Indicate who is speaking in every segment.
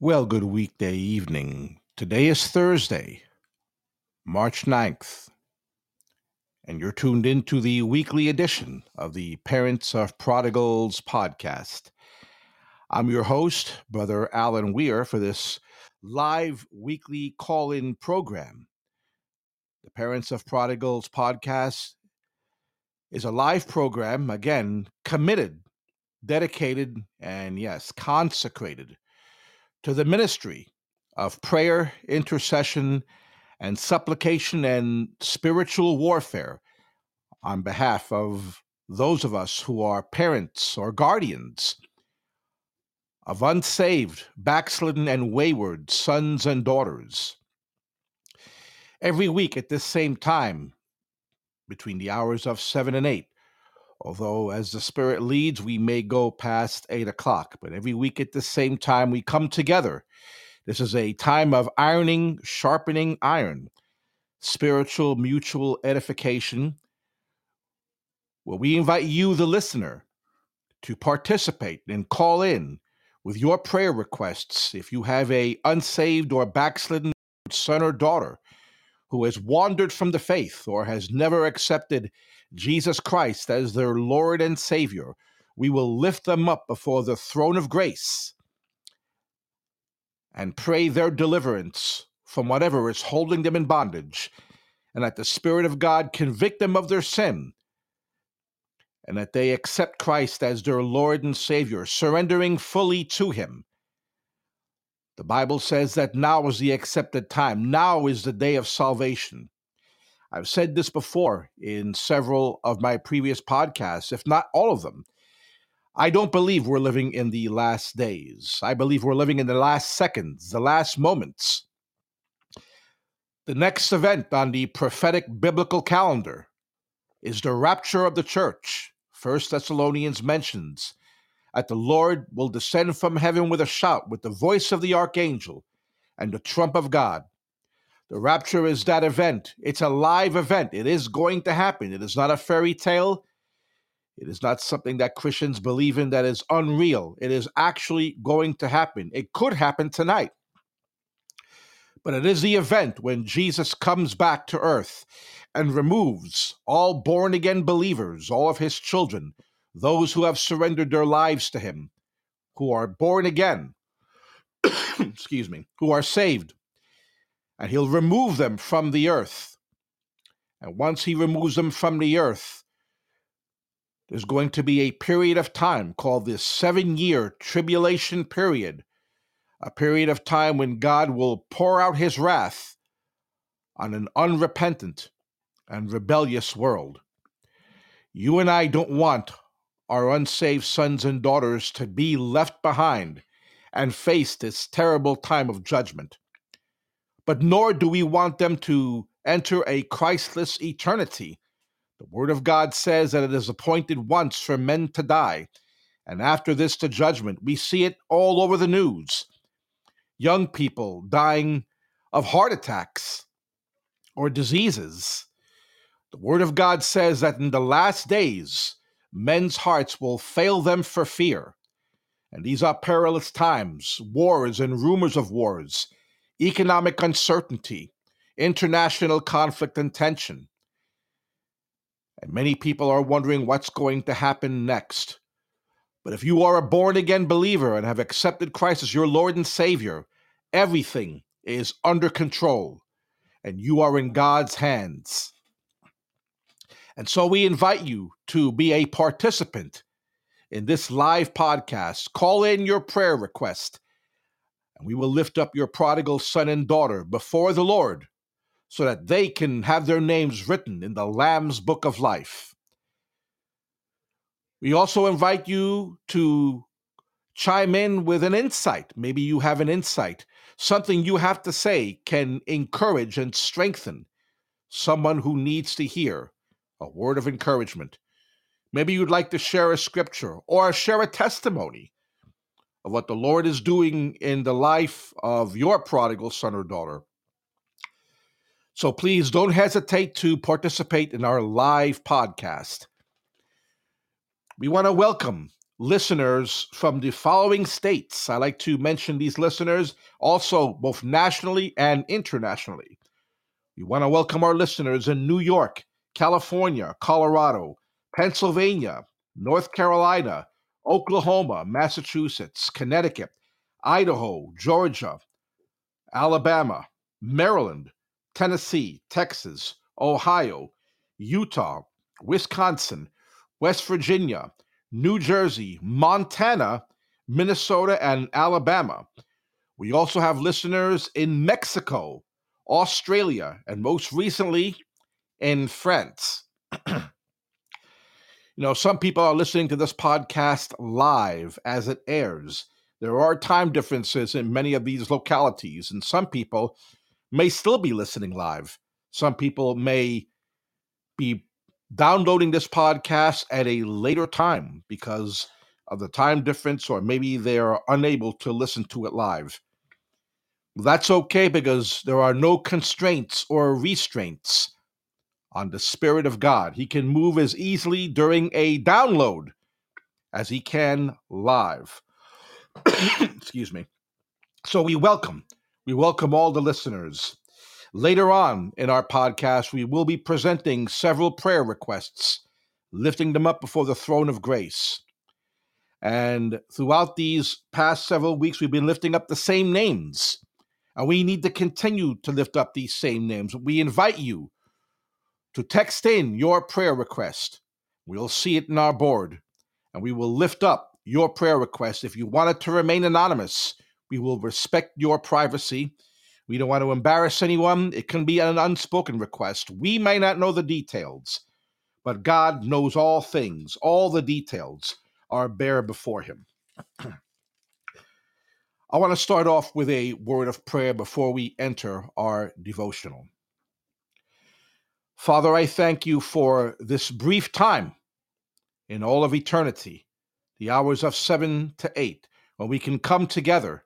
Speaker 1: Well, good weekday evening. Today is Thursday, March 9th, and you're tuned into the weekly edition of the Parents of Prodigals podcast. I'm your host, Brother Alan Weir, for this live weekly call in program. The Parents of Prodigals podcast is a live program, again, committed, dedicated, and yes, consecrated to the ministry of prayer, intercession, and supplication and spiritual warfare on behalf of those of us who are parents or guardians of unsaved, backslidden, and wayward sons and daughters. Every week at this same time, between the hours of 7 and 8, although as the Spirit leads, we may go past 8 o'clock, but every week at the same time, we come together. This is a time of ironing, sharpening iron, spiritual mutual edification, where we invite you, the listener, to participate and call in with your prayer requests if you have a unsaved or backslidden son or daughter who has wandered from the faith or has never accepted Jesus Christ as their Lord and Savior, we will lift them up before the throne of grace and pray their deliverance from whatever is holding them in bondage, and that the Spirit of God convict them of their sin, and that they accept Christ as their Lord and Savior, surrendering fully to Him. The Bible says that now is the accepted time, now is the day of salvation. I've said this before in several of my previous podcasts, if not all of them. I don't believe we're living in the last days. I believe we're living in the last seconds, the last moments. The next event on the prophetic biblical calendar is the rapture of the church. First Thessalonians mentions that the Lord will descend from heaven with a shout, with the voice of the archangel and the trump of God. The rapture is that event. It's a live event. It is going to happen. It is not a fairy tale. It is not something that Christians believe in that is unreal. It is actually going to happen. It could happen tonight. But it is the event when Jesus comes back to earth and removes all born again believers, all of his children, those who have surrendered their lives to him, who are born again, excuse me, who are saved and he'll remove them from the earth. And once he removes them from the earth, there's going to be a period of time called the seven year tribulation period, a period of time when God will pour out his wrath on an unrepentant and rebellious world. You and I don't want our unsaved sons and daughters to be left behind and face this terrible time of judgment but nor do we want them to enter a Christless eternity. The Word of God says that it is appointed once for men to die, and after this to judgment. We see it all over the news. Young people dying of heart attacks or diseases. The Word of God says that in the last days, men's hearts will fail them for fear. And these are perilous times, wars and rumors of wars economic uncertainty, international conflict and tension. And many people are wondering what's going to happen next. But if you are a born again believer and have accepted Christ as your Lord and Savior, everything is under control and you are in God's hands. And so we invite you to be a participant in this live podcast. Call in your prayer request and we will lift up your prodigal son and daughter before the Lord, so that they can have their names written in the Lamb's book of life. We also invite you to chime in with an insight. Maybe you have an insight. Something you have to say can encourage and strengthen someone who needs to hear a word of encouragement. Maybe you'd like to share a scripture or share a testimony of what the Lord is doing in the life of your prodigal son or daughter. So please don't hesitate to participate in our live podcast. We want to welcome listeners from the following states. I like to mention these listeners also both nationally and internationally. We want to welcome our listeners in New York, California, Colorado, Pennsylvania, North Carolina, Oklahoma, Massachusetts, Connecticut, Idaho, Georgia, Alabama, Maryland, Tennessee, Texas, Ohio, Utah, Wisconsin, West Virginia, New Jersey, Montana, Minnesota, and Alabama. We also have listeners in Mexico, Australia, and most recently in France. you know, some people are listening to this podcast live as it airs. There are time differences in many of these localities, and some people may still be listening live. Some people may be downloading this podcast at a later time because of the time difference, or maybe they're unable to listen to it live. That's okay because there are no constraints or restraints on the Spirit of God. He can move as easily during a download as he can live. Excuse me. So we welcome, we welcome all the listeners. Later on in our podcast, we will be presenting several prayer requests, lifting them up before the throne of grace. And throughout these past several weeks, we've been lifting up the same names. And we need to continue to lift up these same names. We invite you to text in your prayer request. We'll see it in our board, and we will lift up your prayer request. If you want it to remain anonymous, we will respect your privacy we don't want to embarrass anyone. It can be an unspoken request. We may not know the details, but God knows all things. All the details are bare before Him. I want to start off with a word of prayer before we enter our devotional. Father, I thank you for this brief time in all of eternity, the hours of seven to eight, when we can come together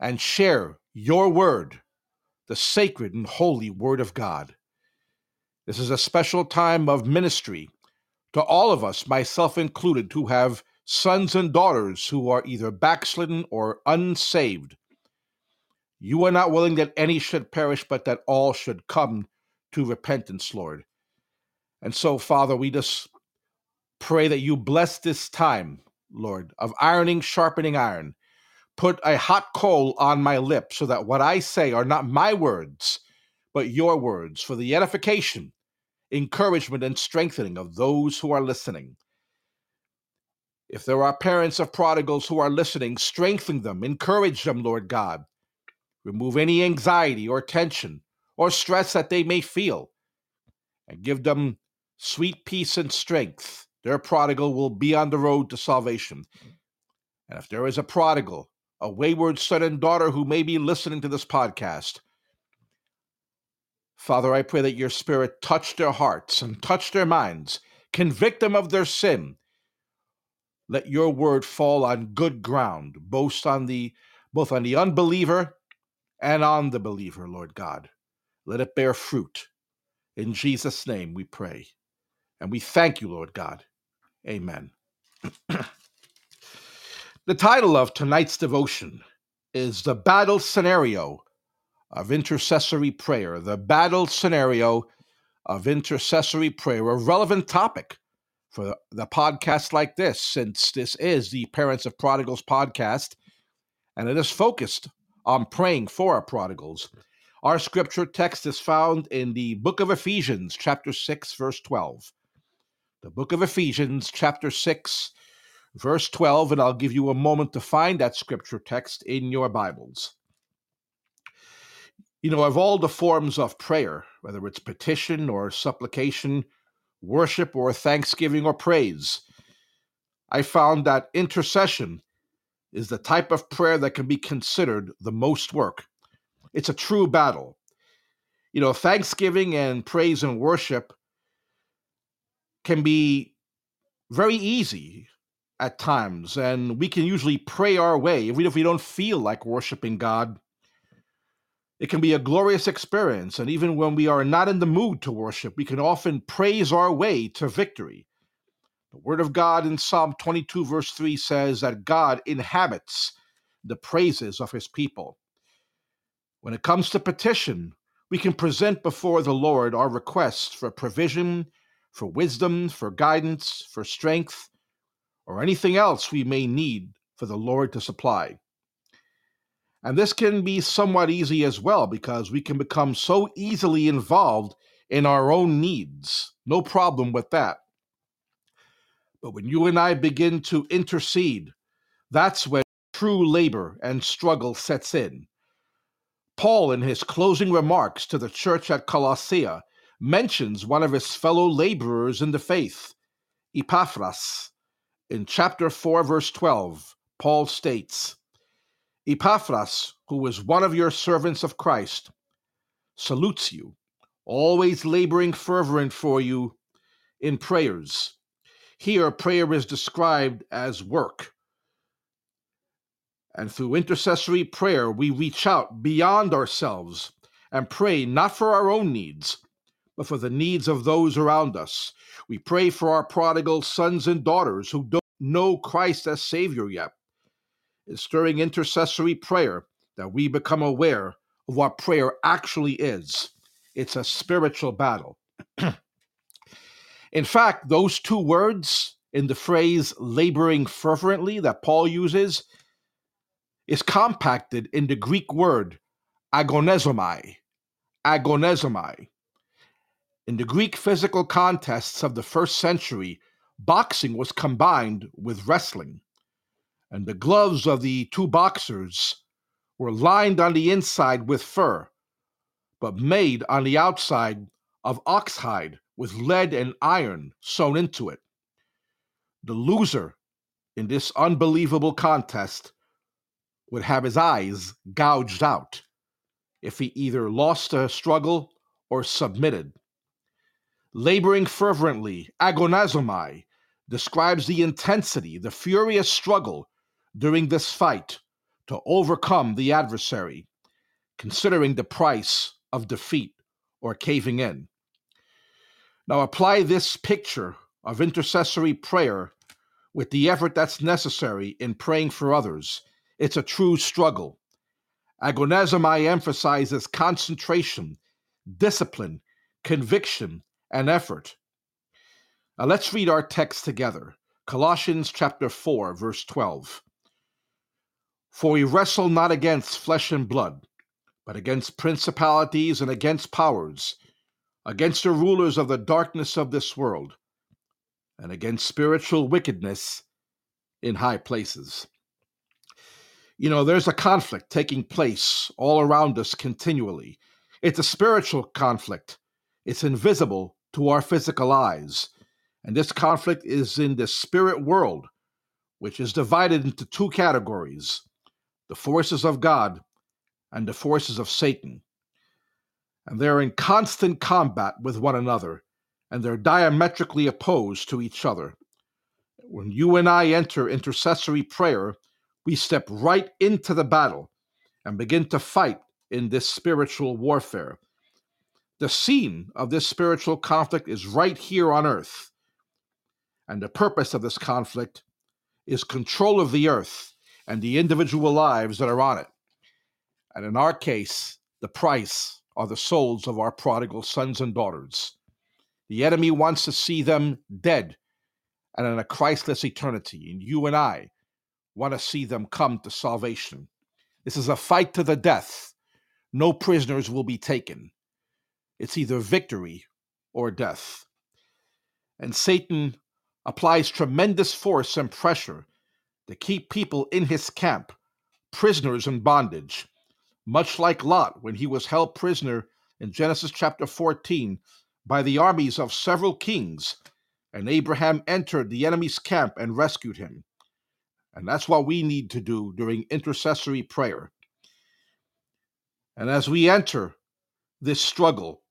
Speaker 1: and share your word, the sacred and holy word of God. This is a special time of ministry to all of us, myself included, who have sons and daughters who are either backslidden or unsaved. You are not willing that any should perish, but that all should come to repentance, Lord. And so, Father, we just pray that you bless this time, Lord, of ironing, sharpening iron, put a hot coal on my lips so that what I say are not my words, but your words for the edification, encouragement, and strengthening of those who are listening. If there are parents of prodigals who are listening, strengthen them, encourage them, Lord God. Remove any anxiety or tension or stress that they may feel, and give them sweet peace and strength. Their prodigal will be on the road to salvation. And if there is a prodigal a wayward son and daughter who may be listening to this podcast. Father, I pray that your spirit touch their hearts and touch their minds, convict them of their sin. Let your word fall on good ground, both on the both on the unbeliever and on the believer, Lord God. Let it bear fruit. In Jesus' name we pray. And we thank you, Lord God. Amen. The title of tonight's devotion is The Battle Scenario of Intercessory Prayer. The Battle Scenario of Intercessory Prayer, a relevant topic for the podcast like this, since this is the Parents of Prodigals podcast, and it is focused on praying for our prodigals. Our scripture text is found in the book of Ephesians, chapter 6, verse 12. The book of Ephesians, chapter 6, verse 12, and I'll give you a moment to find that scripture text in your Bibles. You know, of all the forms of prayer, whether it's petition or supplication, worship or thanksgiving or praise, I found that intercession is the type of prayer that can be considered the most work. It's a true battle. You know, thanksgiving and praise and worship can be very easy at times, and we can usually pray our way, even if we don't feel like worshiping God. It can be a glorious experience, and even when we are not in the mood to worship, we can often praise our way to victory. The Word of God in Psalm 22, verse 3 says that God inhabits the praises of his people. When it comes to petition, we can present before the Lord our requests for provision, for wisdom, for guidance, for strength, or anything else we may need for the Lord to supply. And this can be somewhat easy as well because we can become so easily involved in our own needs. No problem with that. But when you and I begin to intercede, that's when true labor and struggle sets in. Paul, in his closing remarks to the church at Colossae, mentions one of his fellow laborers in the faith, Epaphras. In chapter 4, verse 12, Paul states, Epaphras, who is one of your servants of Christ, salutes you, always laboring fervent for you in prayers. Here, prayer is described as work. And through intercessory prayer, we reach out beyond ourselves and pray not for our own needs, but for the needs of those around us. We pray for our prodigal sons and daughters who don't know Christ as Savior yet. It's during intercessory prayer that we become aware of what prayer actually is. It's a spiritual battle. in fact, those two words in the phrase laboring fervently that Paul uses is compacted in the Greek word agonizomai. Agonizomai. In the Greek physical contests of the first century, boxing was combined with wrestling and the gloves of the two boxers were lined on the inside with fur, but made on the outside of oxhide with lead and iron sewn into it. The loser in this unbelievable contest would have his eyes gouged out if he either lost a struggle or submitted. Laboring fervently, agonizomai, describes the intensity, the furious struggle during this fight to overcome the adversary, considering the price of defeat or caving in. Now, apply this picture of intercessory prayer with the effort that's necessary in praying for others. It's a true struggle. Agonizomai emphasizes concentration, discipline, conviction, and effort. Now let's read our text together. Colossians chapter 4, verse 12. For we wrestle not against flesh and blood, but against principalities and against powers, against the rulers of the darkness of this world, and against spiritual wickedness in high places. You know, there's a conflict taking place all around us continually. It's a spiritual conflict, it's invisible to our physical eyes. And this conflict is in the spirit world, which is divided into two categories the forces of God and the forces of Satan. And they're in constant combat with one another, and they're diametrically opposed to each other. When you and I enter intercessory prayer, we step right into the battle and begin to fight in this spiritual warfare. The scene of this spiritual conflict is right here on earth. And the purpose of this conflict is control of the earth and the individual lives that are on it. And in our case, the price are the souls of our prodigal sons and daughters. The enemy wants to see them dead and in a Christless eternity. And you and I want to see them come to salvation. This is a fight to the death. No prisoners will be taken. It's either victory or death. And Satan applies tremendous force and pressure to keep people in his camp, prisoners in bondage, much like Lot when he was held prisoner in Genesis chapter 14 by the armies of several kings, and Abraham entered the enemy's camp and rescued him. And that's what we need to do during intercessory prayer. And as we enter this struggle,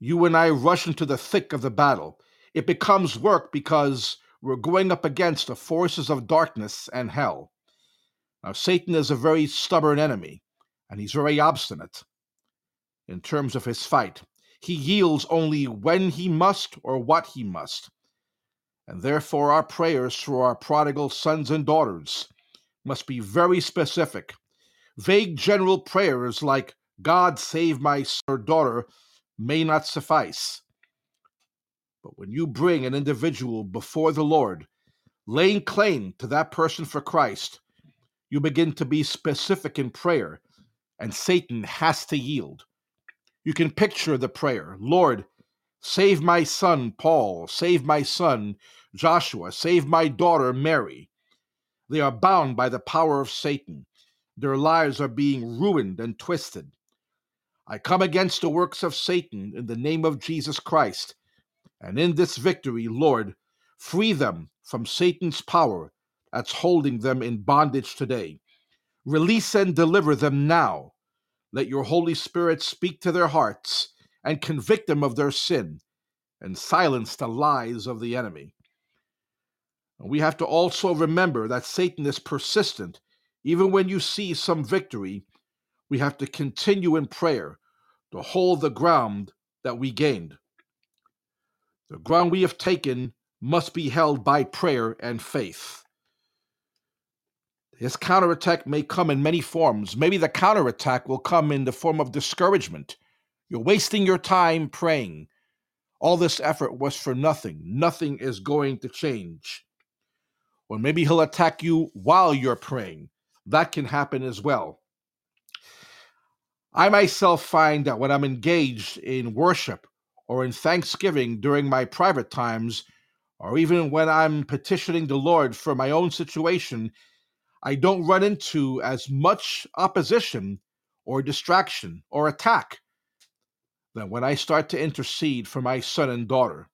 Speaker 1: you and I rush into the thick of the battle. It becomes work because we're going up against the forces of darkness and hell. Now, Satan is a very stubborn enemy, and he's very obstinate in terms of his fight. He yields only when he must or what he must. And therefore, our prayers for our prodigal sons and daughters must be very specific. Vague general prayers like, God save my son or daughter, may not suffice. But when you bring an individual before the Lord, laying claim to that person for Christ, you begin to be specific in prayer, and Satan has to yield. You can picture the prayer Lord, save my son Paul, save my son Joshua, save my daughter Mary. They are bound by the power of Satan. Their lives are being ruined and twisted. I come against the works of Satan in the name of Jesus Christ and in this victory, Lord, free them from Satan's power that's holding them in bondage today. Release and deliver them now. Let your Holy Spirit speak to their hearts and convict them of their sin and silence the lies of the enemy. We have to also remember that Satan is persistent. Even when you see some victory, we have to continue in prayer to hold the ground that we gained. The ground we have taken must be held by prayer and faith. His counterattack may come in many forms. Maybe the counterattack will come in the form of discouragement. You're wasting your time praying. All this effort was for nothing. Nothing is going to change. Or maybe he'll attack you while you're praying. That can happen as well. I myself find that when I'm engaged in worship or in thanksgiving during my private times, or even when I'm petitioning the Lord for my own situation, I don't run into as much opposition or distraction or attack than when I start to intercede for my son and daughter.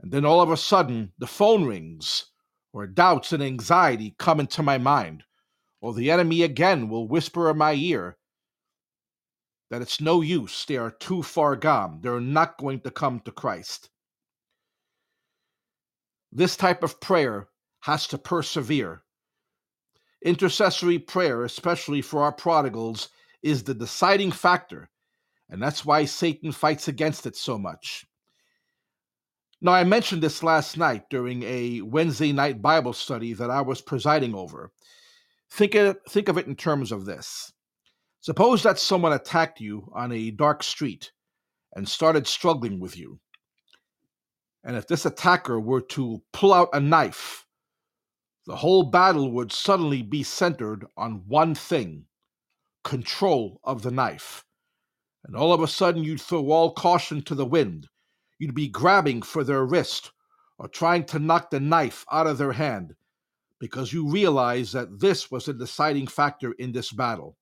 Speaker 1: And then all of a sudden, the phone rings, or doubts and anxiety come into my mind, or the enemy again will whisper in my ear that it's no use. They are too far gone. They're not going to come to Christ. This type of prayer has to persevere. Intercessory prayer, especially for our prodigals, is the deciding factor, and that's why Satan fights against it so much. Now, I mentioned this last night during a Wednesday night Bible study that I was presiding over. Think of, think of it in terms of this Suppose that someone attacked you on a dark street and started struggling with you. And if this attacker were to pull out a knife, the whole battle would suddenly be centered on one thing control of the knife. And all of a sudden, you'd throw all caution to the wind. You'd be grabbing for their wrist or trying to knock the knife out of their hand because you realize that this was a deciding factor in this battle.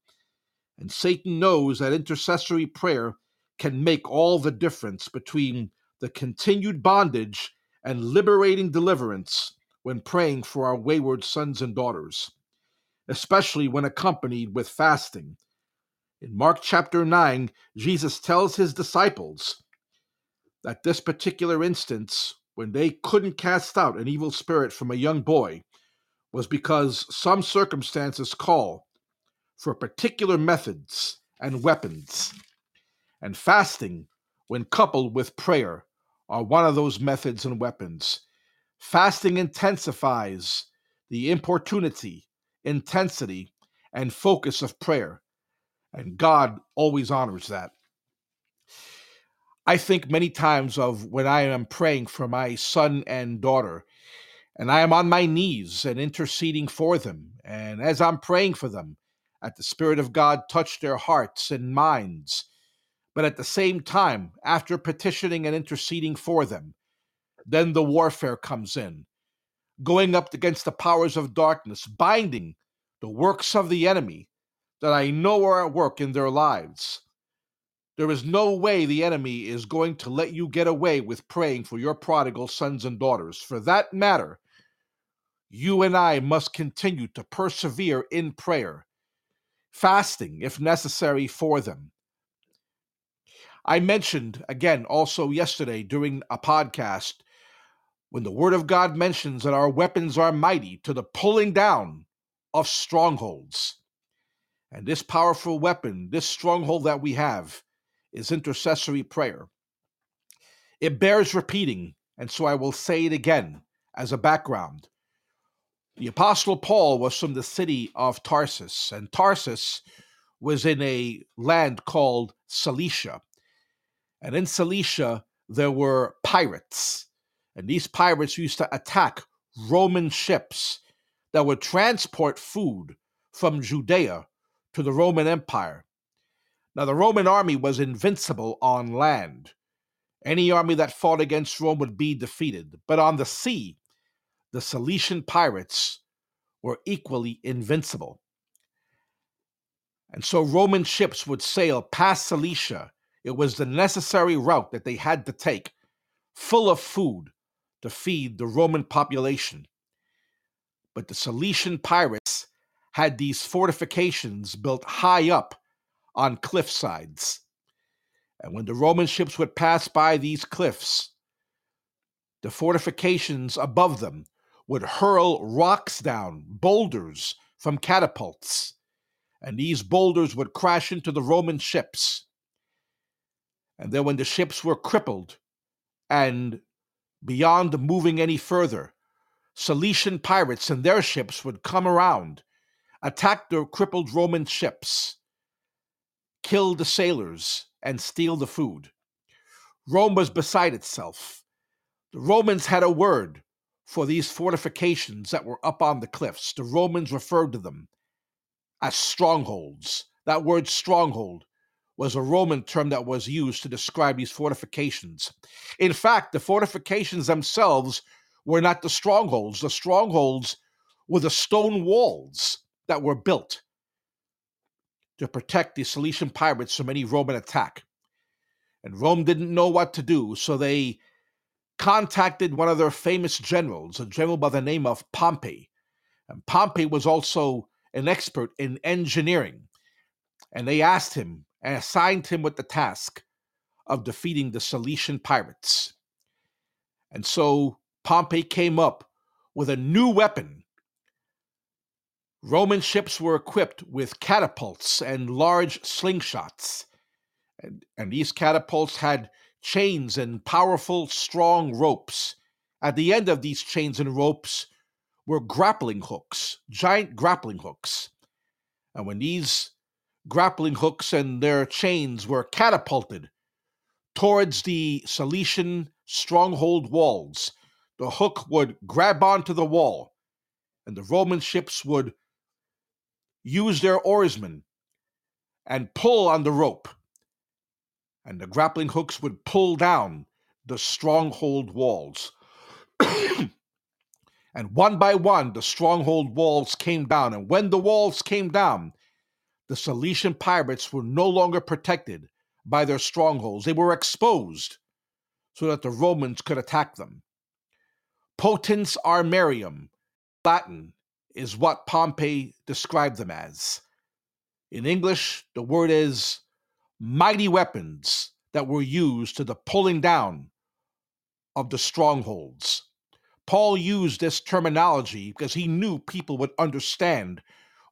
Speaker 1: And Satan knows that intercessory prayer can make all the difference between the continued bondage and liberating deliverance when praying for our wayward sons and daughters, especially when accompanied with fasting. In Mark chapter 9, Jesus tells his disciples that this particular instance, when they couldn't cast out an evil spirit from a young boy, was because some circumstances call for particular methods and weapons. And fasting, when coupled with prayer, are one of those methods and weapons. Fasting intensifies the importunity, intensity, and focus of prayer, and God always honors that. I think many times of when I am praying for my son and daughter, and I am on my knees and interceding for them. And as I'm praying for them, at the Spirit of God touch their hearts and minds. But at the same time, after petitioning and interceding for them, then the warfare comes in, going up against the powers of darkness, binding the works of the enemy that I know are at work in their lives. There is no way the enemy is going to let you get away with praying for your prodigal sons and daughters. For that matter, you and I must continue to persevere in prayer fasting if necessary for them. I mentioned again also yesterday during a podcast when the Word of God mentions that our weapons are mighty to the pulling down of strongholds. And this powerful weapon, this stronghold that we have, is intercessory prayer. It bears repeating, and so I will say it again as a background. The Apostle Paul was from the city of Tarsus, and Tarsus was in a land called Cilicia. And in Cilicia, there were pirates. And these pirates used to attack Roman ships that would transport food from Judea to the Roman Empire. Now, the Roman army was invincible on land. Any army that fought against Rome would be defeated. But on the sea, the Cilician pirates were equally invincible. And so Roman ships would sail past Cilicia. It was the necessary route that they had to take, full of food to feed the Roman population. But the Cilician pirates had these fortifications built high up on cliff sides. And when the Roman ships would pass by these cliffs, the fortifications above them would hurl rocks down, boulders from catapults, and these boulders would crash into the Roman ships. And then, when the ships were crippled and beyond moving any further, Cilician pirates and their ships would come around, attack the crippled Roman ships, kill the sailors, and steal the food. Rome was beside itself. The Romans had a word for these fortifications that were up on the cliffs. The Romans referred to them as strongholds. That word stronghold was a Roman term that was used to describe these fortifications. In fact, the fortifications themselves were not the strongholds. The strongholds were the stone walls that were built to protect the Cilician pirates from any Roman attack. And Rome didn't know what to do, so they contacted one of their famous generals, a general by the name of Pompey. And Pompey was also an expert in engineering. And they asked him and assigned him with the task of defeating the Cilician pirates. And so Pompey came up with a new weapon. Roman ships were equipped with catapults and large slingshots. And, and these catapults had chains and powerful, strong ropes. At the end of these chains and ropes were grappling hooks, giant grappling hooks. And when these grappling hooks and their chains were catapulted towards the Cilician stronghold walls, the hook would grab onto the wall, and the Roman ships would use their oarsmen and pull on the rope, and the grappling hooks would pull down the stronghold walls. and one by one, the stronghold walls came down. And when the walls came down, the Cilician pirates were no longer protected by their strongholds. They were exposed so that the Romans could attack them. Potens armarium, Latin, is what Pompey described them as. In English, the word is mighty weapons that were used to the pulling down of the strongholds. Paul used this terminology because he knew people would understand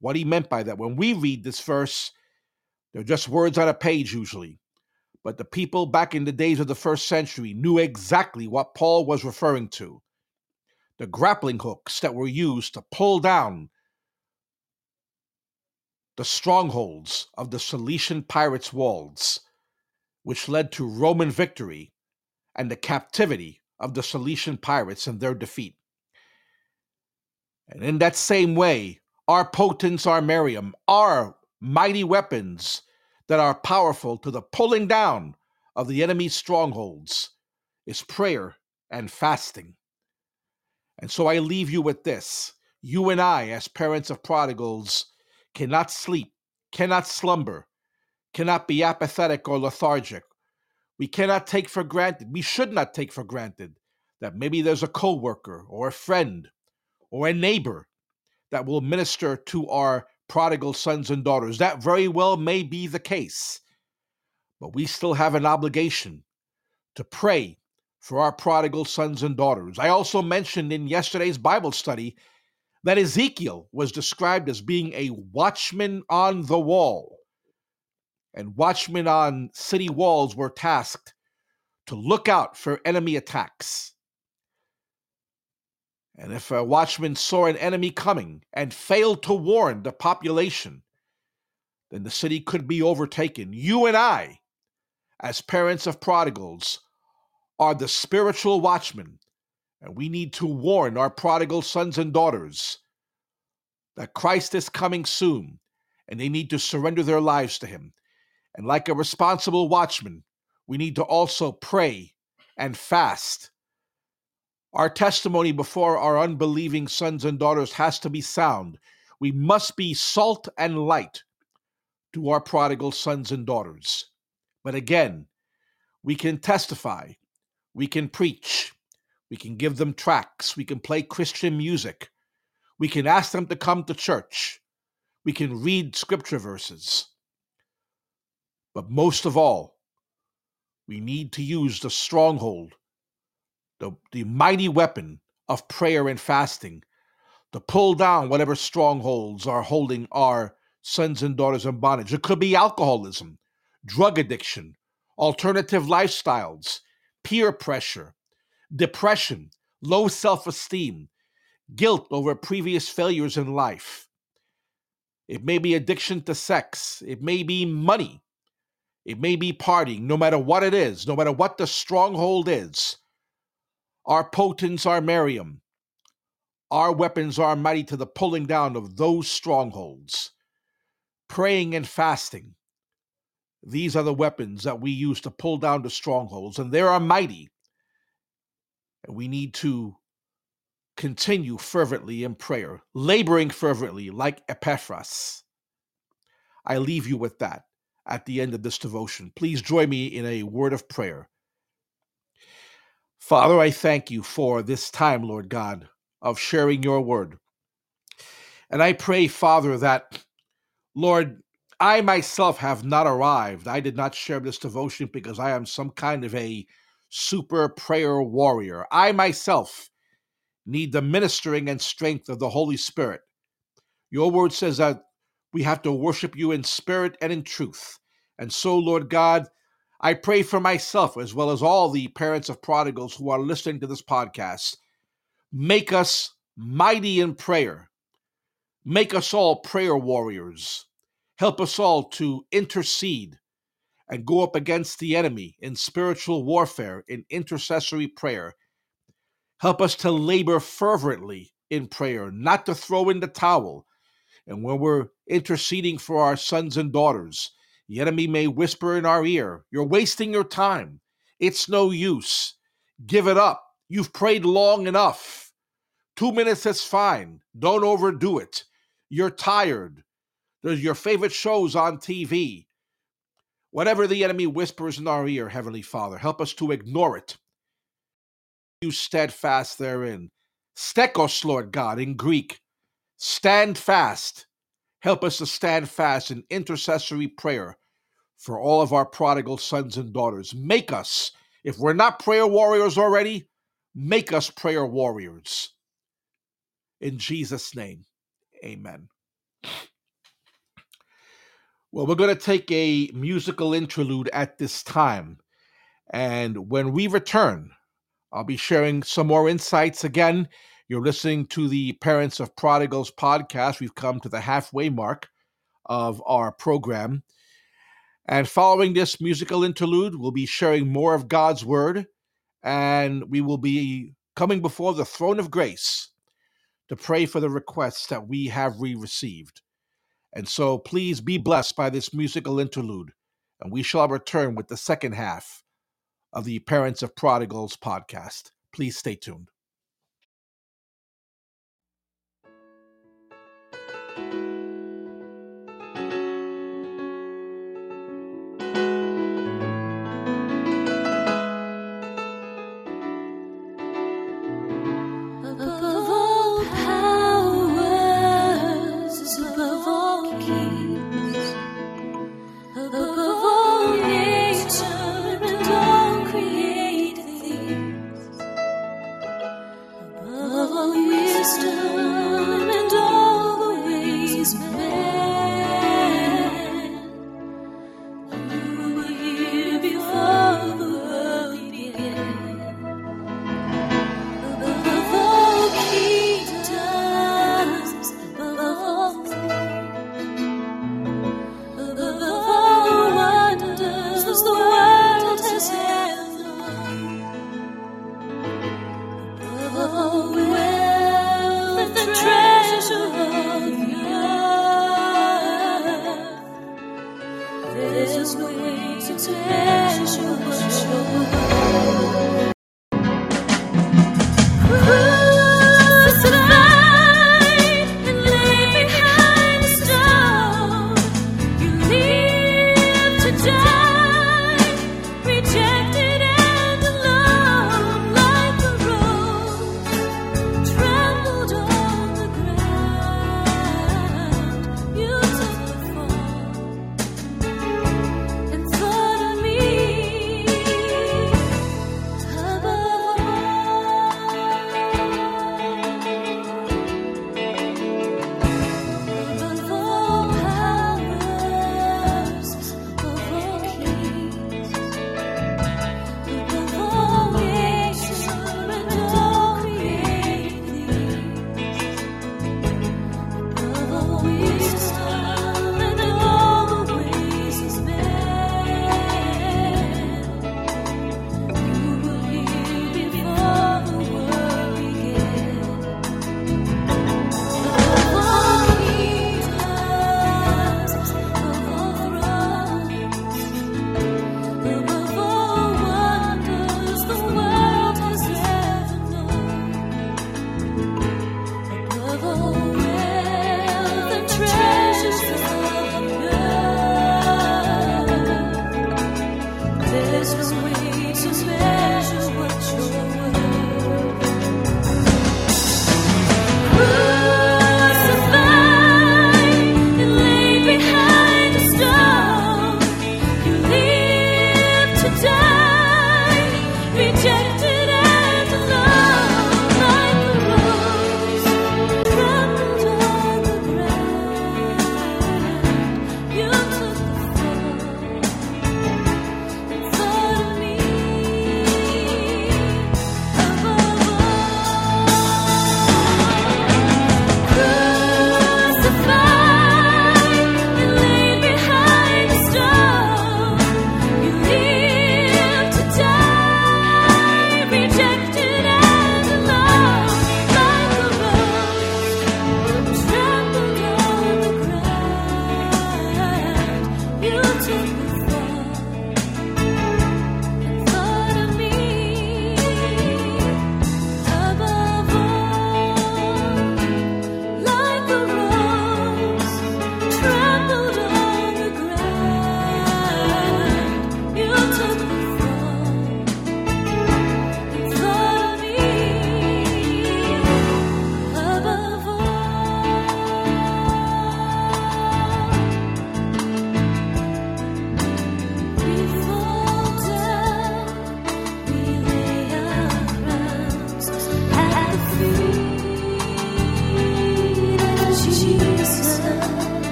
Speaker 1: what he meant by that. When we read this verse, they're just words on a page usually. But the people back in the days of the first century knew exactly what Paul was referring to the grappling hooks that were used to pull down the strongholds of the Cilician pirates' walls, which led to Roman victory and the captivity of the Cilician pirates and their defeat. And in that same way, our potens armarium, our mighty weapons that are powerful to the pulling down of the enemy's strongholds, is prayer and fasting. And so I leave you with this. You and I, as parents of prodigals, cannot sleep, cannot slumber, cannot be apathetic or lethargic. We cannot take for granted, we should not take for granted that maybe there's a coworker or a friend or a neighbor that will minister to our prodigal sons and daughters. That very well may be the case. But we still have an obligation to pray for our prodigal sons and daughters. I also mentioned in yesterday's Bible study that Ezekiel was described as being a watchman on the wall. And watchmen on city walls were tasked to look out for enemy attacks. And if a watchman saw an enemy coming and failed to warn the population, then the city could be overtaken. You and I, as parents of prodigals, are the spiritual watchmen, and we need to warn our prodigal sons and daughters that Christ is coming soon and they need to surrender their lives to Him. And like a responsible watchman, we need to also pray and fast. Our testimony before our unbelieving sons and daughters has to be sound. We must be salt and light to our prodigal sons and daughters. But again, we can testify, we can preach, we can give them tracts, we can play Christian music, we can ask them to come to church, we can read scripture verses. But most of all, we need to use the stronghold, the, the mighty weapon of prayer and fasting to pull down whatever strongholds are holding our sons and daughters in bondage. It could be alcoholism, drug addiction, alternative lifestyles, peer pressure, depression, low self esteem, guilt over previous failures in life. It may be addiction to sex, it may be money, it may be partying, no matter what it is, no matter what the stronghold is. Our potens armarium. Our weapons are mighty to the pulling down of those strongholds praying and fasting. These are the weapons that we use to pull down the strongholds, and they are mighty. And we need to continue fervently in prayer, laboring fervently like Epaphras. I leave you with that at the end of this devotion. Please join me in a word of prayer. Father, I thank you for this time, Lord God, of sharing your word. And I pray, Father, that Lord, I myself have not arrived. I did not share this devotion because I am some kind of a super prayer warrior. I myself need the ministering and strength of the Holy Spirit. Your word says that we have to worship you in spirit and in truth. And so, Lord God, I pray for myself as well as all the parents of prodigals who are listening to this podcast. Make us mighty in prayer. Make us all prayer warriors. Help us all to intercede and go up against the enemy in spiritual warfare, in intercessory prayer. Help us to labor fervently in prayer, not to throw in the towel. And when we're interceding for our sons and daughters, the enemy may whisper in our ear, You're wasting your time. It's no use. Give it up. You've prayed long enough. Two minutes is fine. Don't overdo it. You're tired. There's your favorite shows on TV. Whatever the enemy whispers in our ear, Heavenly Father, help us to ignore it. You steadfast therein. Stekos, Lord God, in Greek. Stand fast. Help us to stand fast in intercessory prayer for all of our prodigal sons and daughters. Make us, if we're not prayer warriors already, make us prayer warriors. In Jesus' name, amen. Well, we're going to take a musical interlude at this time. And when we return, I'll be sharing some more insights again. You're listening to the Parents of Prodigals podcast. We've come to the halfway mark of our program. And following this musical interlude, we'll be sharing more of God's word and we will be coming before the throne of grace to pray for the requests that we have re received. And so please be blessed by this musical interlude, and we shall return with the second half of the Parents of Prodigals podcast. Please stay tuned.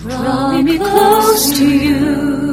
Speaker 2: Draw me close to you.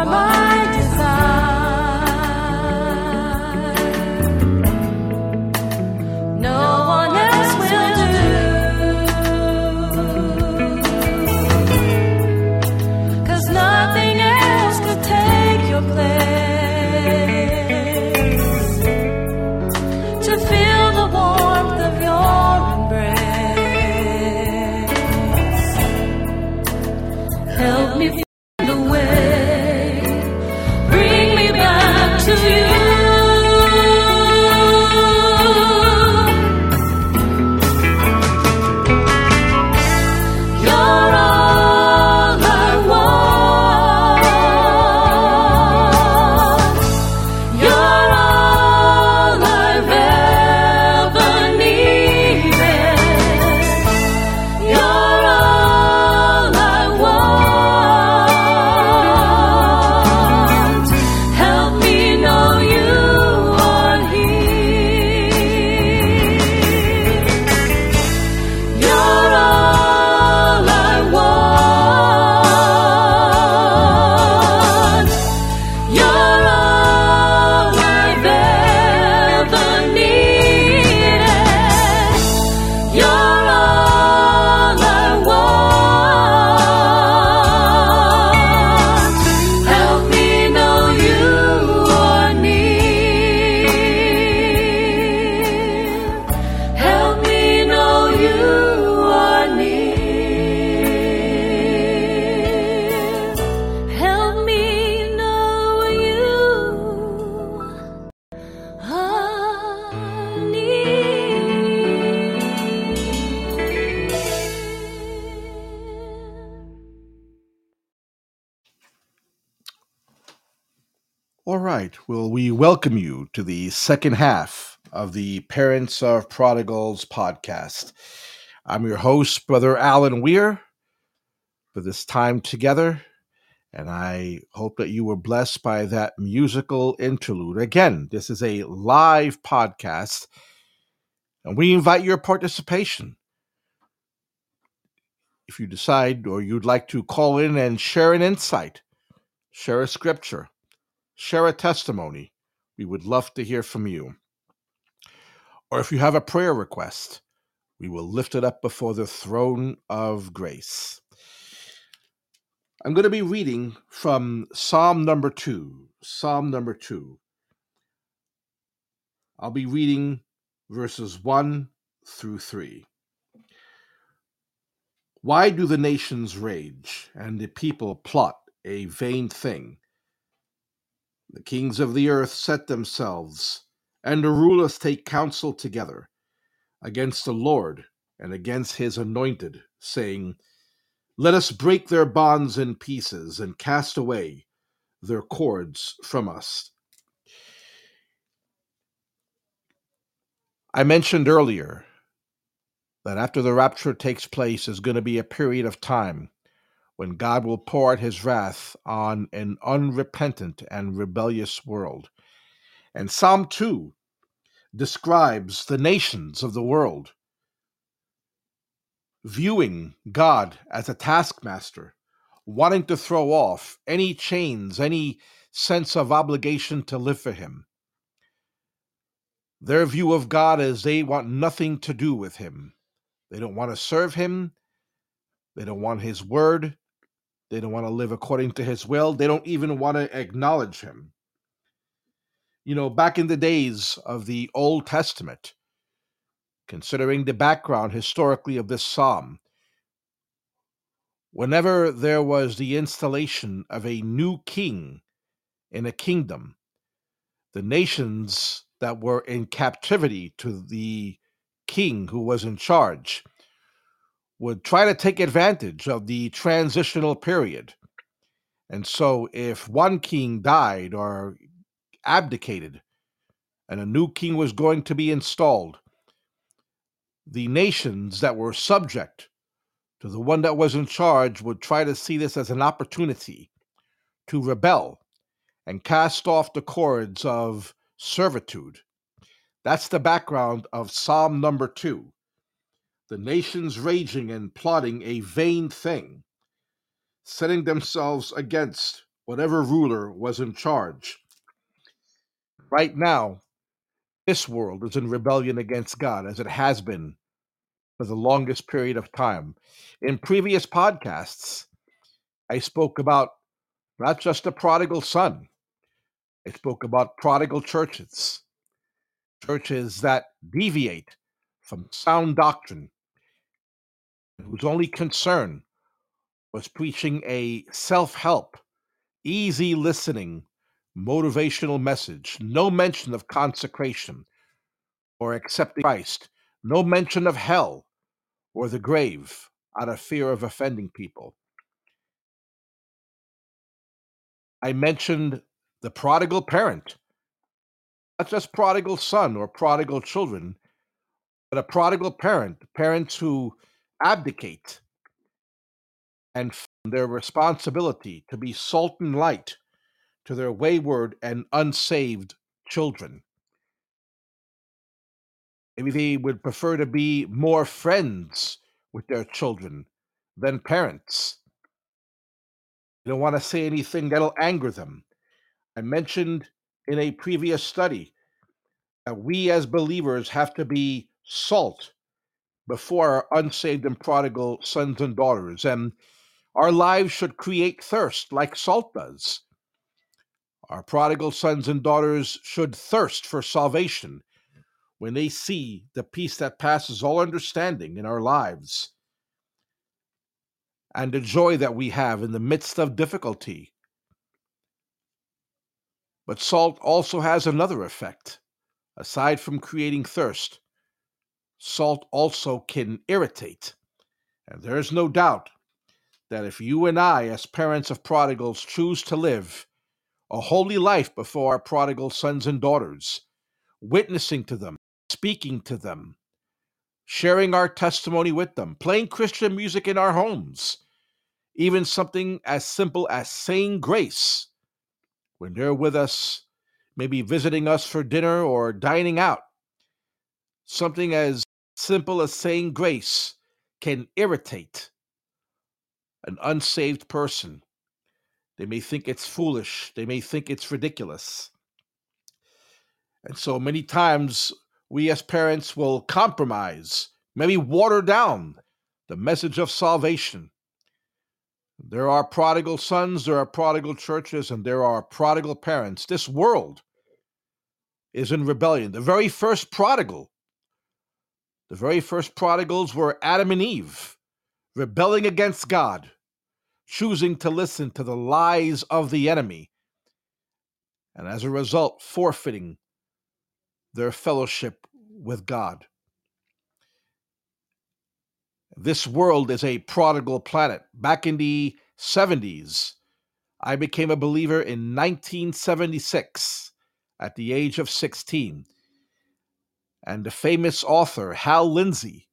Speaker 2: Are my
Speaker 1: welcome you to the second half of the Parents of Prodigals podcast. I'm your host, Brother Alan Weir, for this time together, and I hope that you were blessed by that musical interlude. Again, this is a live podcast, and we invite your participation. If you decide or you'd like to call in and share an insight, share a scripture, share a testimony, we would love to hear from you. Or if you have a prayer request, we will lift it up before the throne of grace. I'm going to be reading from Psalm number two. Psalm number two. I'll be reading verses 1 through 3. Why do the nations rage and the people plot a vain thing? The kings of the earth set themselves, and the rulers take counsel together against the Lord and against his anointed, saying, Let us break their bonds in pieces and cast away their cords from us. I mentioned earlier that after the rapture takes place is going to be a period of time when God will pour out his wrath on an unrepentant and rebellious world. And Psalm 2 describes the nations of the world viewing God as a taskmaster, wanting to throw off any chains, any sense of obligation to live for Him. Their view of God is they want nothing to do with Him. They don't want to serve Him. They don't want His word. They don't want to live according to His will. They don't even want to acknowledge Him. You know, back in the days of the Old Testament, considering the background historically of this psalm. Whenever there was the installation of a new king in a kingdom, the nations that were in captivity to the king who was in charge would try to take advantage of the transitional period. And so, if one king died or abdicated and a new king was going to be installed, the nations that were subject to the one that was in charge would try to see this as an opportunity to rebel and cast off the cords of servitude. That's the background of Psalm number two. The nations raging and plotting a vain thing, setting themselves against whatever ruler was in charge. Right now, this world is in rebellion against God, as it has been for the longest period of time. In previous podcasts, I spoke about not just the prodigal son, I spoke about prodigal churches, churches that deviate from sound doctrine, whose only concern was preaching a self help, easy listening, motivational message, no mention of consecration or accepting Christ, no mention of hell or the grave out of fear of offending people. I mentioned the prodigal parent, not just prodigal son or prodigal children, but a prodigal parent, parents who abdicate and their responsibility to be salt and light to their wayward and unsaved children. Maybe they would prefer to be more friends with their children than parents. They don't want to say anything that'll anger them. I mentioned in a previous study that we as believers have to be salt before our unsaved and prodigal sons and daughters, and our lives should create thirst like salt does. Our prodigal sons and daughters should thirst for salvation when they see the peace that passes all understanding in our lives and the joy that we have in the midst of difficulty. But salt also has another effect. Aside from creating thirst, salt also can irritate. And there is no doubt that if you and I, as parents of prodigals, choose to live a holy life before our prodigal sons and daughters, witnessing to them, speaking to them, sharing our testimony with them, playing Christian music in our homes, even something as simple as saying grace when they're with us, maybe visiting us for dinner or dining out. Something as simple as saying grace can irritate an unsaved person. They may think it's foolish, they may think it's ridiculous. And so many times we as parents will compromise, maybe water down the message of salvation. There are prodigal sons, there are prodigal churches, and there are prodigal parents. This world is in rebellion. The very first prodigal, the very first prodigals were Adam and Eve, rebelling against God, choosing to listen to the lies of the enemy, and as a result, forfeiting their fellowship with God. This world is a prodigal planet. Back in the 70s, I became a believer in 1976 at the age of 16. And the famous author Hal Lindsey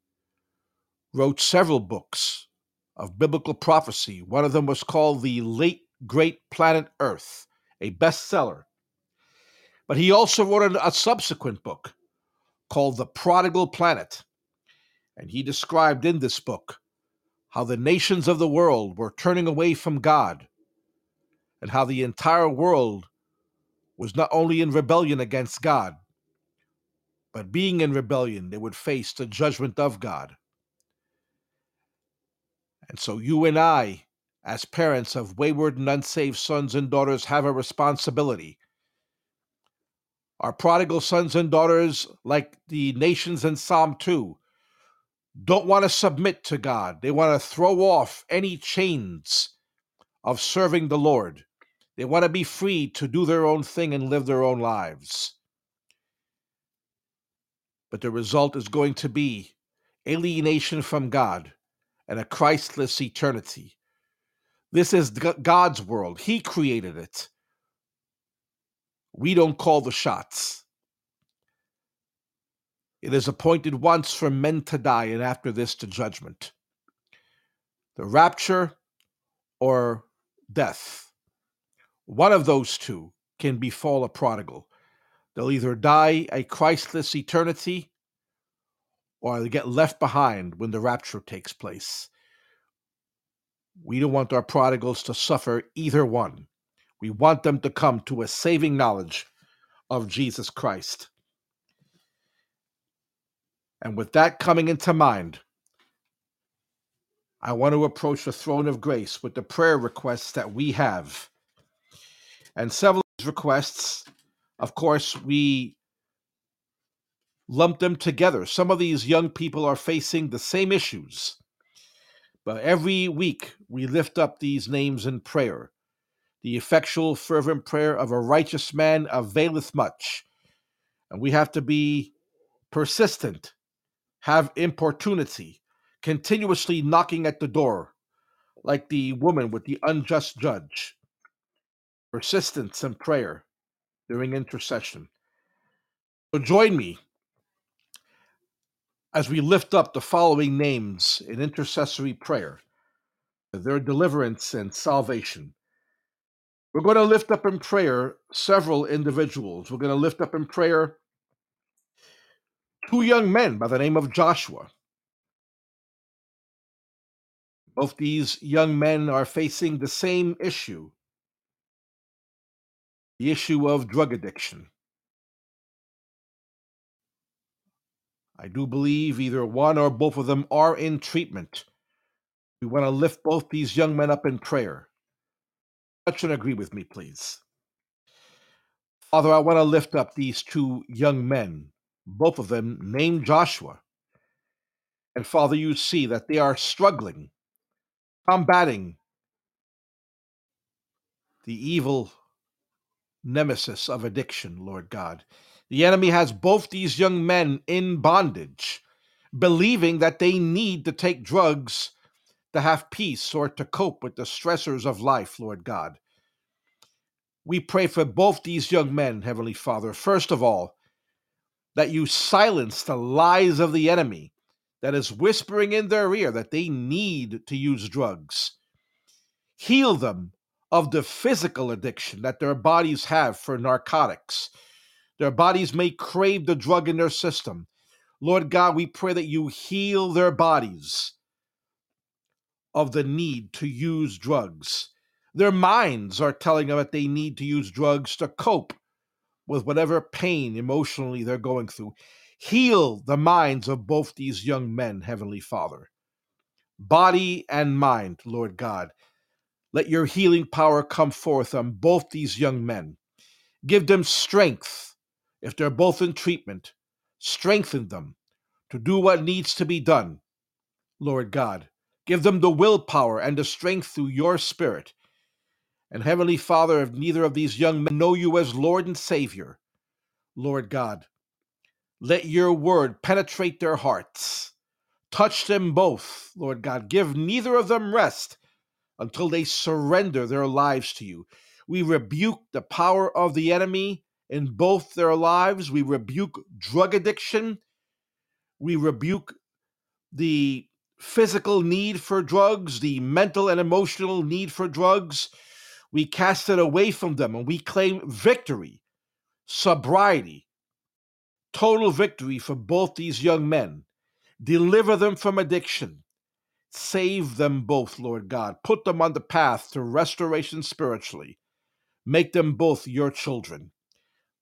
Speaker 1: wrote several books of biblical prophecy. One of them was called The Late Great Planet Earth, a bestseller. But he also wrote a subsequent book called The Prodigal Planet. And he described in this book how the nations of the world were turning away from God and how the entire world was not only in rebellion against God, but being in rebellion, they would face the judgment of God. And so you and I, as parents of wayward and unsaved sons and daughters, have a responsibility. Our prodigal sons and daughters, like the nations in Psalm 2, don't want to submit to God. They want to throw off any chains of serving the Lord. They want to be free to do their own thing and live their own lives. But the result is going to be alienation from God and a Christless eternity. This is God's world. He created it. We don't call the shots. It is appointed once for men to die, and after this to judgment. The rapture or death. One of those two can befall a prodigal. They'll either die a Christless eternity or they get left behind when the rapture takes place. We don't want our prodigals to suffer either one. We want them to come to a saving knowledge of Jesus Christ. And with that coming into mind, I want to approach the throne of grace with the prayer requests that we have. And several of these requests, of course, we lump them together. Some of these young people are facing the same issues. But every week we lift up these names in prayer. The effectual, fervent prayer of a righteous man availeth much. And we have to be persistent have importunity, continuously knocking at the door, like the woman with the unjust judge. Persistence and prayer during intercession. So join me as we lift up the following names in intercessory prayer, for their deliverance and salvation. We're going to lift up in prayer several individuals. We're going to lift up in prayer two young men by the name of Joshua. Both these young men are facing the same issue the issue of drug addiction. I do believe either one or both of them are in treatment. We want to lift both these young men up in prayer. Touch and agree with me, please. Father, I want to lift up these two young men both of them named Joshua. And Father, you see that they are struggling, combating the evil nemesis of addiction, Lord God. The enemy has both these young men in bondage, believing that they need to take drugs to have peace or to cope with the stressors of life, Lord God. We pray for both these young men, Heavenly Father. First of all, that you silence the lies of the enemy that is whispering in their ear that they need to use drugs. Heal them of the physical addiction that their bodies have for narcotics. Their bodies may crave the drug in their system. Lord God, we pray that you heal their bodies of the need to use drugs. Their minds are telling them that they need to use drugs to cope with whatever pain emotionally they're going through. Heal the minds of both these young men, Heavenly Father. Body and mind, Lord God. Let your healing power come forth on both these young men. Give them strength If they're both in treatment, strengthen them to do what needs to be done, Lord God. Give them the willpower and the strength through your Spirit. And Heavenly Father, if neither of these young men know you as Lord and Savior, Lord God, let your word penetrate their hearts. Touch them both, Lord God. Give neither of them rest until they surrender their lives to you. We rebuke the power of the enemy in both their lives. We rebuke drug addiction. We rebuke the physical need for drugs, the mental and emotional need for drugs. We cast it away from them and we claim victory, sobriety, total victory for both these young men. Deliver them from addiction. Save them both, Lord God. Put them on the path to restoration spiritually. Make them both your children.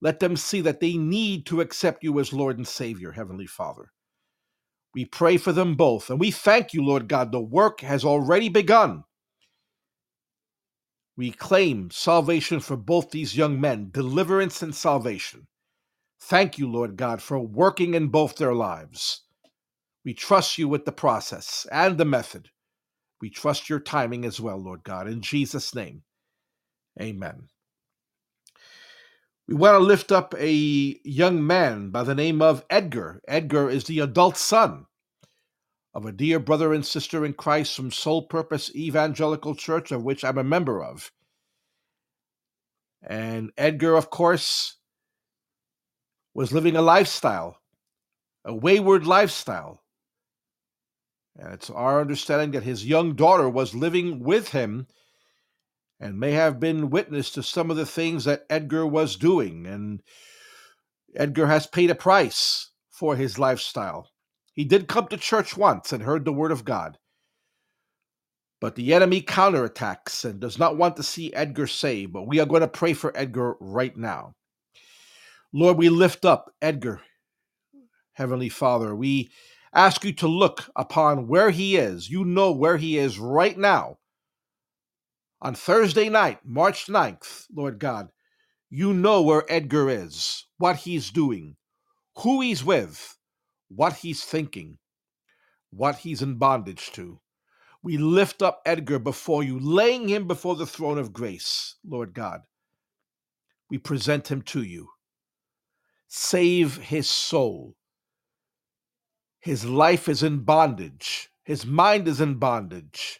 Speaker 1: Let them see that they need to accept you as Lord and Savior, Heavenly Father. We pray for them both, and we thank you, Lord God. The work has already begun. We claim salvation for both these young men, deliverance and salvation. Thank you, Lord God, for working in both their lives. We trust you with the process and the method. We trust your timing as well, Lord God. In Jesus' name, amen. We want to lift up a young man by the name of Edgar. Edgar is the adult son of a dear brother and sister in Christ from Soul Purpose Evangelical Church, of which I'm a member of. And Edgar, of course, was living a lifestyle, a wayward lifestyle and it's our understanding that his young daughter was living with him and may have been witness to some of the things that Edgar was doing. And Edgar has paid a price for his lifestyle. He did come to church once and heard the word of God. But the enemy counterattacks and does not want to see Edgar saved. But we are going to pray for Edgar right now. Lord, we lift up Edgar, Heavenly Father. We ask you to look upon where he is. You know where he is right now. On Thursday night, March 9th, Lord God, you know where Edgar is, what he's doing, who he's with, what he's thinking, what he's in bondage to. We lift up Edgar before you, laying him before the throne of grace, Lord God. We present him to you. Save his soul his life is in bondage. His mind is in bondage.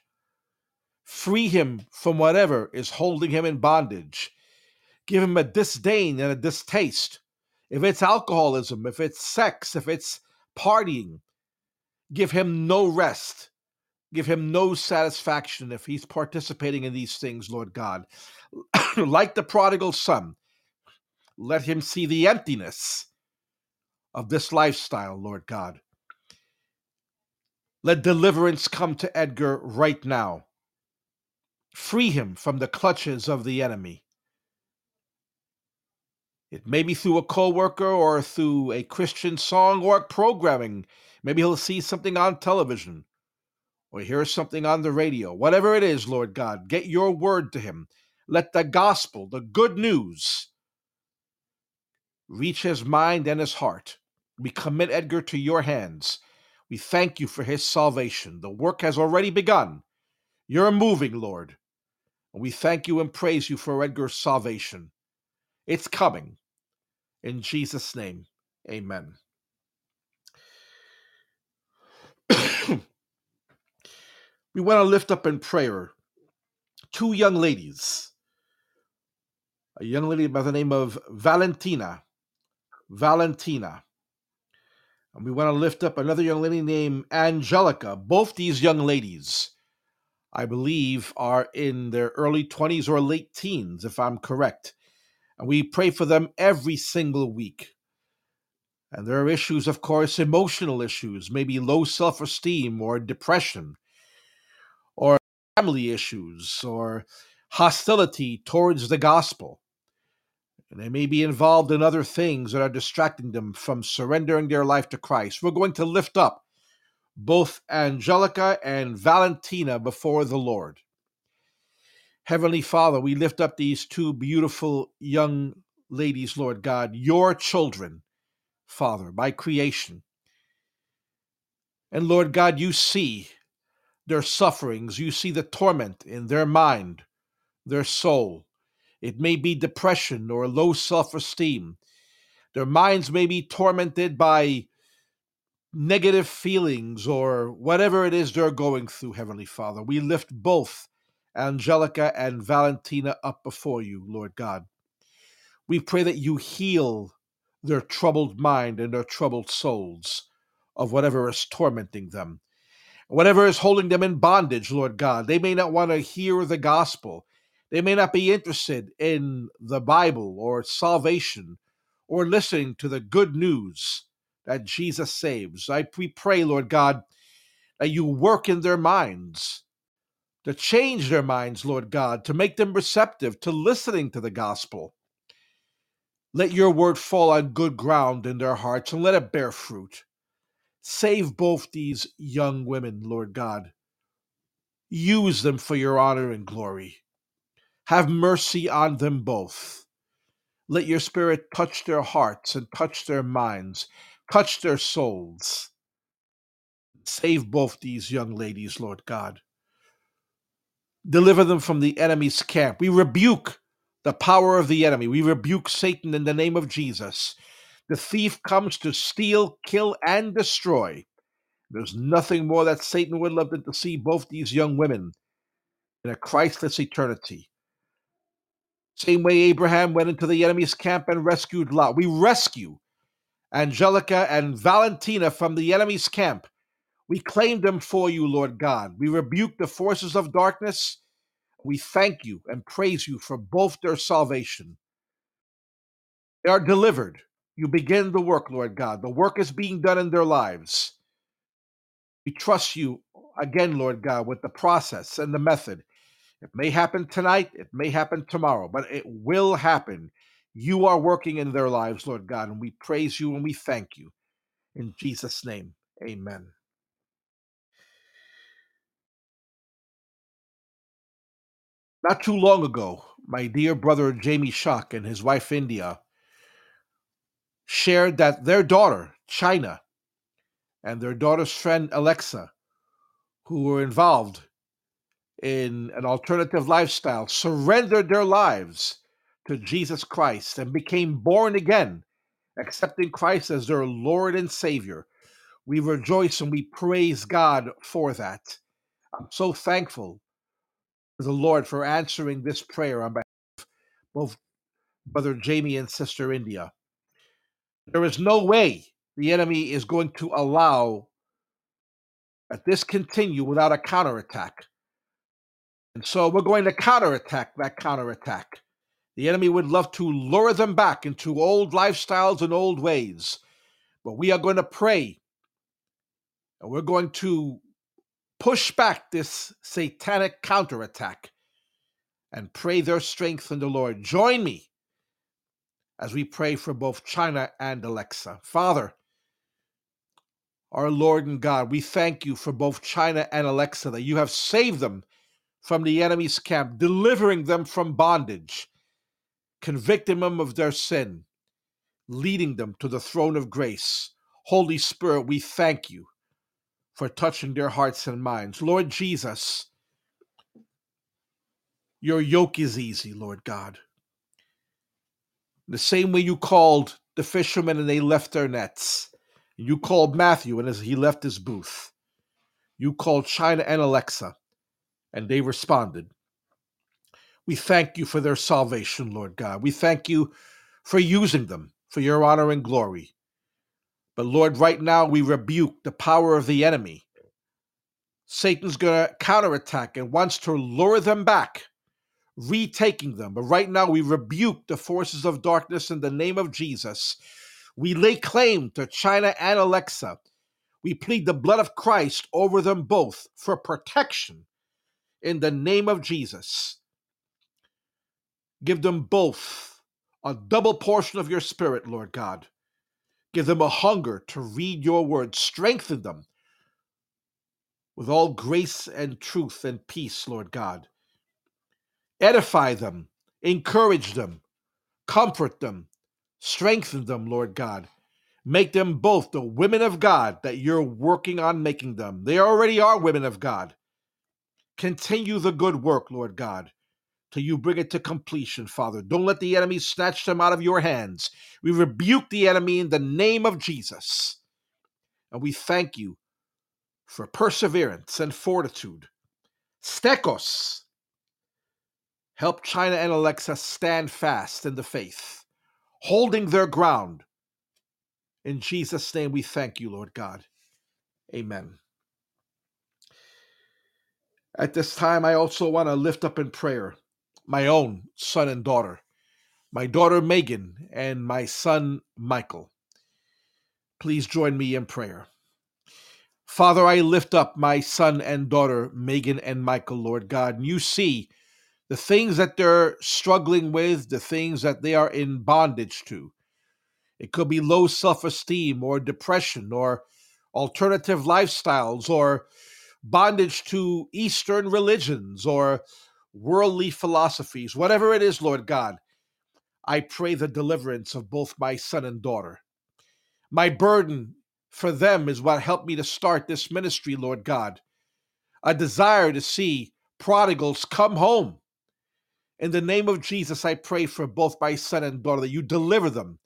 Speaker 1: Free him from whatever is holding him in bondage. Give him a disdain and a distaste. If it's alcoholism, if it's sex, if it's partying, give him no rest. Give him no satisfaction if he's participating in these things, Lord God. like the prodigal son, let him see the emptiness of this lifestyle, Lord God. Let deliverance come to Edgar right now. Free him from the clutches of the enemy. It may be through a coworker or through a Christian song or programming. Maybe he'll see something on television or hear something on the radio. Whatever it is, Lord God, get your word to him. Let the gospel, the good news, reach his mind and his heart. We commit Edgar to your hands. We thank you for his salvation. The work has already begun. You're moving, Lord. And we thank you and praise you for Edgar's salvation. It's coming. In Jesus' name, amen. we want to lift up in prayer two young ladies. A young lady by the name of Valentina. Valentina. And we want to lift up another young lady named Angelica. Both these young ladies, I believe, are in their early 20s or late teens, if I'm correct. And we pray for them every single week. And there are issues, of course, emotional issues, maybe low self esteem or depression, or family issues, or hostility towards the gospel and they may be involved in other things that are distracting them from surrendering their life to Christ. We're going to lift up both Angelica and Valentina before the Lord. Heavenly Father, we lift up these two beautiful young ladies, Lord God, your children, Father, by creation. And Lord God, you see their sufferings, you see the torment in their mind, their soul. It may be depression or low self esteem. Their minds may be tormented by negative feelings or whatever it is they're going through, Heavenly Father. We lift both Angelica and Valentina up before you, Lord God. We pray that you heal their troubled mind and their troubled souls of whatever is tormenting them, whatever is holding them in bondage, Lord God. They may not want to hear the gospel. They may not be interested in the Bible or salvation or listening to the good news that Jesus saves. I we pray, Lord God, that you work in their minds, to change their minds, Lord God, to make them receptive to listening to the gospel. Let your word fall on good ground in their hearts and let it bear fruit. Save both these young women, Lord God. Use them for your honor and glory. Have mercy on them both. Let your spirit touch their hearts and touch their minds, touch their souls. Save both these young ladies, Lord God. Deliver them from the enemy's camp. We rebuke the power of the enemy. We rebuke Satan in the name of Jesus. The thief comes to steal, kill, and destroy. There's nothing more that Satan would love than to see both these young women in a Christless eternity. Same way Abraham went into the enemy's camp and rescued Lot. We rescue Angelica and Valentina from the enemy's camp. We claim them for you, Lord God. We rebuke the forces of darkness. We thank you and praise you for both their salvation. They are delivered. You begin the work, Lord God. The work is being done in their lives. We trust you again, Lord God, with the process and the method. It may happen tonight, it may happen tomorrow, but it will happen. You are working in their lives, Lord God, and we praise you and we thank you. In Jesus' name, amen. Not too long ago, my dear brother Jamie Shock and his wife India shared that their daughter, China, and their daughter's friend Alexa, who were involved in an alternative lifestyle, surrendered their lives to Jesus Christ and became born again, accepting Christ as their Lord and Savior. We rejoice and we praise God for that. I'm so thankful to the Lord for answering this prayer on behalf of both Brother Jamie and Sister India. There is no way the enemy is going to allow that this continue without a counterattack. And so we're going to counterattack that counterattack. The enemy would love to lure them back into old lifestyles and old ways. But we are going to pray and we're going to push back this satanic counterattack and pray their strength in the Lord. Join me as we pray for both China and Alexa. Father, our Lord and God, we thank you for both China and Alexa that you have saved them from the enemy's camp, delivering them from bondage, convicting them of their sin, leading them to the throne of grace. Holy Spirit, we thank you for touching their hearts and minds. Lord Jesus, your yoke is easy, Lord God. The same way you called the fishermen and they left their nets. You called Matthew and as he left his booth. You called China and Alexa and they responded. We thank you for their salvation, Lord God. We thank you for using them for your honor and glory. But Lord, right now we rebuke the power of the enemy. Satan's going to counterattack and wants to lure them back, retaking them. But right now we rebuke the forces of darkness in the name of Jesus. We lay claim to China and Alexa. We plead the blood of Christ over them both for protection in the name of Jesus. Give them both a double portion of your spirit, Lord God. Give them a hunger to read your word. Strengthen them with all grace and truth and peace, Lord God. Edify them, encourage them, Comfort them, strengthen them, Lord God. Make them both the women of God that you're working on making them. They already are women of God. Continue the good work, Lord God, till you bring it to completion, Father. Don't let the enemy snatch them out of your hands. We rebuke the enemy in the name of Jesus. And we thank you for perseverance and fortitude. Stekos. Help China and Alexa stand fast in the faith, holding their ground. In Jesus' name we thank you, Lord God. Amen. At this time, I also want to lift up in prayer my own son and daughter, my daughter Megan, and my son Michael. Please join me in prayer. Father, I lift up my son and daughter, Megan and Michael, Lord God. And you see the things that they're struggling with, the things that they are in bondage to. It could be low self esteem or depression or alternative lifestyles or bondage to Eastern religions or worldly philosophies, whatever it is, Lord God. I pray the deliverance of both my son and daughter. My burden for them is what helped me to start this ministry, Lord God. A desire to see prodigals come home. In the name of Jesus, I pray for both my son and daughter that you deliver them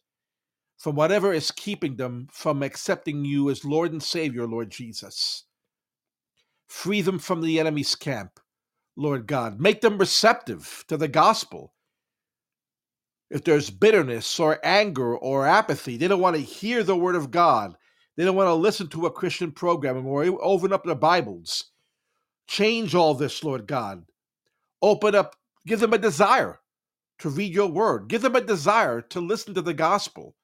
Speaker 1: from whatever is keeping them from accepting you as Lord and Savior, Lord Jesus. Free them from the enemy's camp, Lord God. Make them receptive to the gospel. If there's bitterness or anger or apathy, they don't want to hear the word of God. They don't want to listen to a Christian program or open up their Bibles. Change all this, Lord God. Open up, give them a desire to read your word. Give them a desire to listen to the gospel.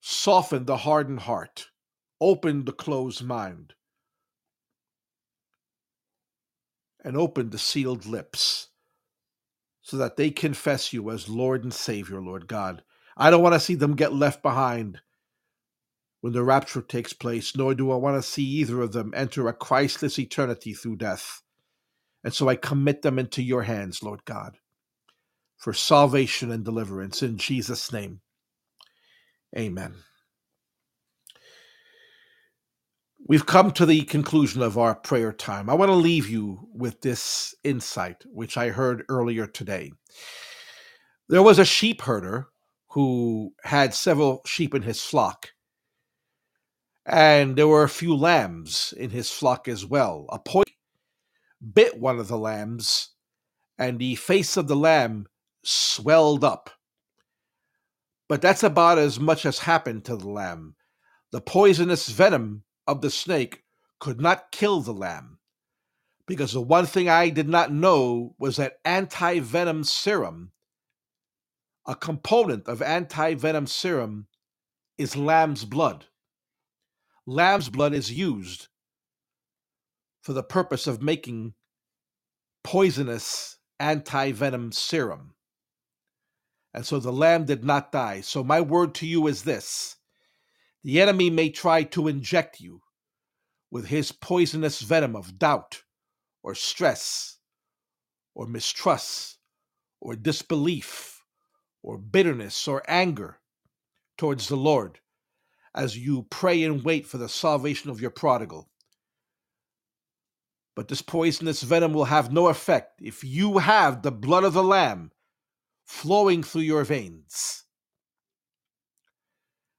Speaker 1: Soften the hardened heart. Open the closed mind. And open the sealed lips so that they confess you as Lord and Savior, Lord God. I don't want to see them get left behind when the rapture takes place, nor do I want to see either of them enter a Christless eternity through death. And so I commit them into your hands, Lord God, for salvation and deliverance in Jesus' name. Amen. We've come to the conclusion of our prayer time. I want to leave you with this insight, which I heard earlier today. There was a sheep herder who had several sheep in his flock, and there were a few lambs in his flock as well. A poison bit one of the lambs, and the face of the lamb swelled up. But that's about as much as happened to the lamb. The poisonous venom of the snake could not kill the lamb. Because the one thing I did not know was that anti venom serum, a component of anti venom serum, is lamb's blood. Lamb's blood is used for the purpose of making poisonous anti venom serum. And so the lamb did not die. So, my word to you is this the enemy may try to inject you with his poisonous venom of doubt or stress or mistrust or disbelief or bitterness or anger towards the Lord as you pray and wait for the salvation of your prodigal. But this poisonous venom will have no effect if you have the blood of the Lamb flowing through your veins.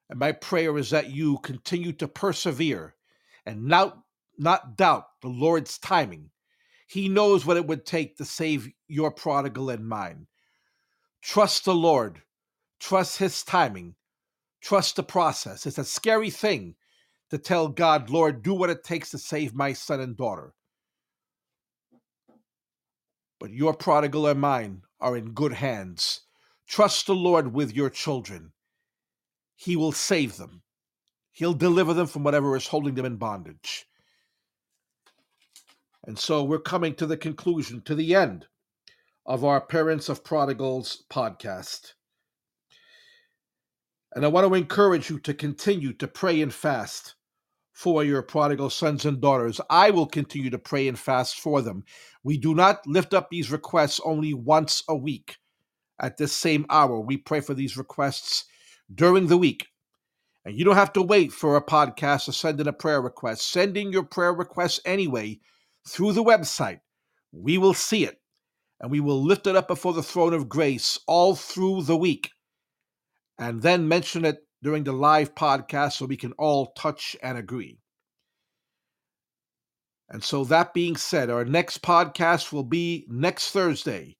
Speaker 1: And my prayer is that you continue to persevere and not, not doubt the Lord's timing. He knows what it would take to save your prodigal and mine. Trust the Lord, trust His timing, trust the process. It's a scary thing to tell God, Lord, do what it takes to save my son and daughter. But your prodigal and mine are in good hands. Trust the Lord with your children. He will save them. He'll deliver them from whatever is holding them in bondage. And so we're coming to the conclusion, to the end of our Parents of Prodigals podcast. And I want to encourage you to continue to pray and fast for your prodigal sons and daughters. I will continue to pray and fast for them. We do not lift up these requests only once a week. at this same hour. We pray for these requests during the week. And you don't have to wait for a podcast to send in a prayer request. Send in your prayer request anyway through the website. We will see it and we will lift it up before the throne of grace all through the week and then mention it during the live podcast so we can all touch and agree. And so, that being said, our next podcast will be next Thursday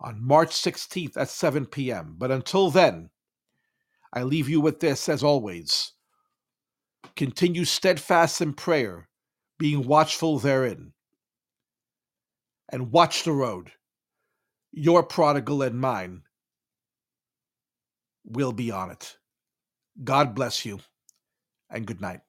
Speaker 1: on March 16th at 7 p.m. But until then, I leave you with this as always continue steadfast in prayer, being watchful therein, and watch the road. Your prodigal and mine will be on it. God bless you, and good night.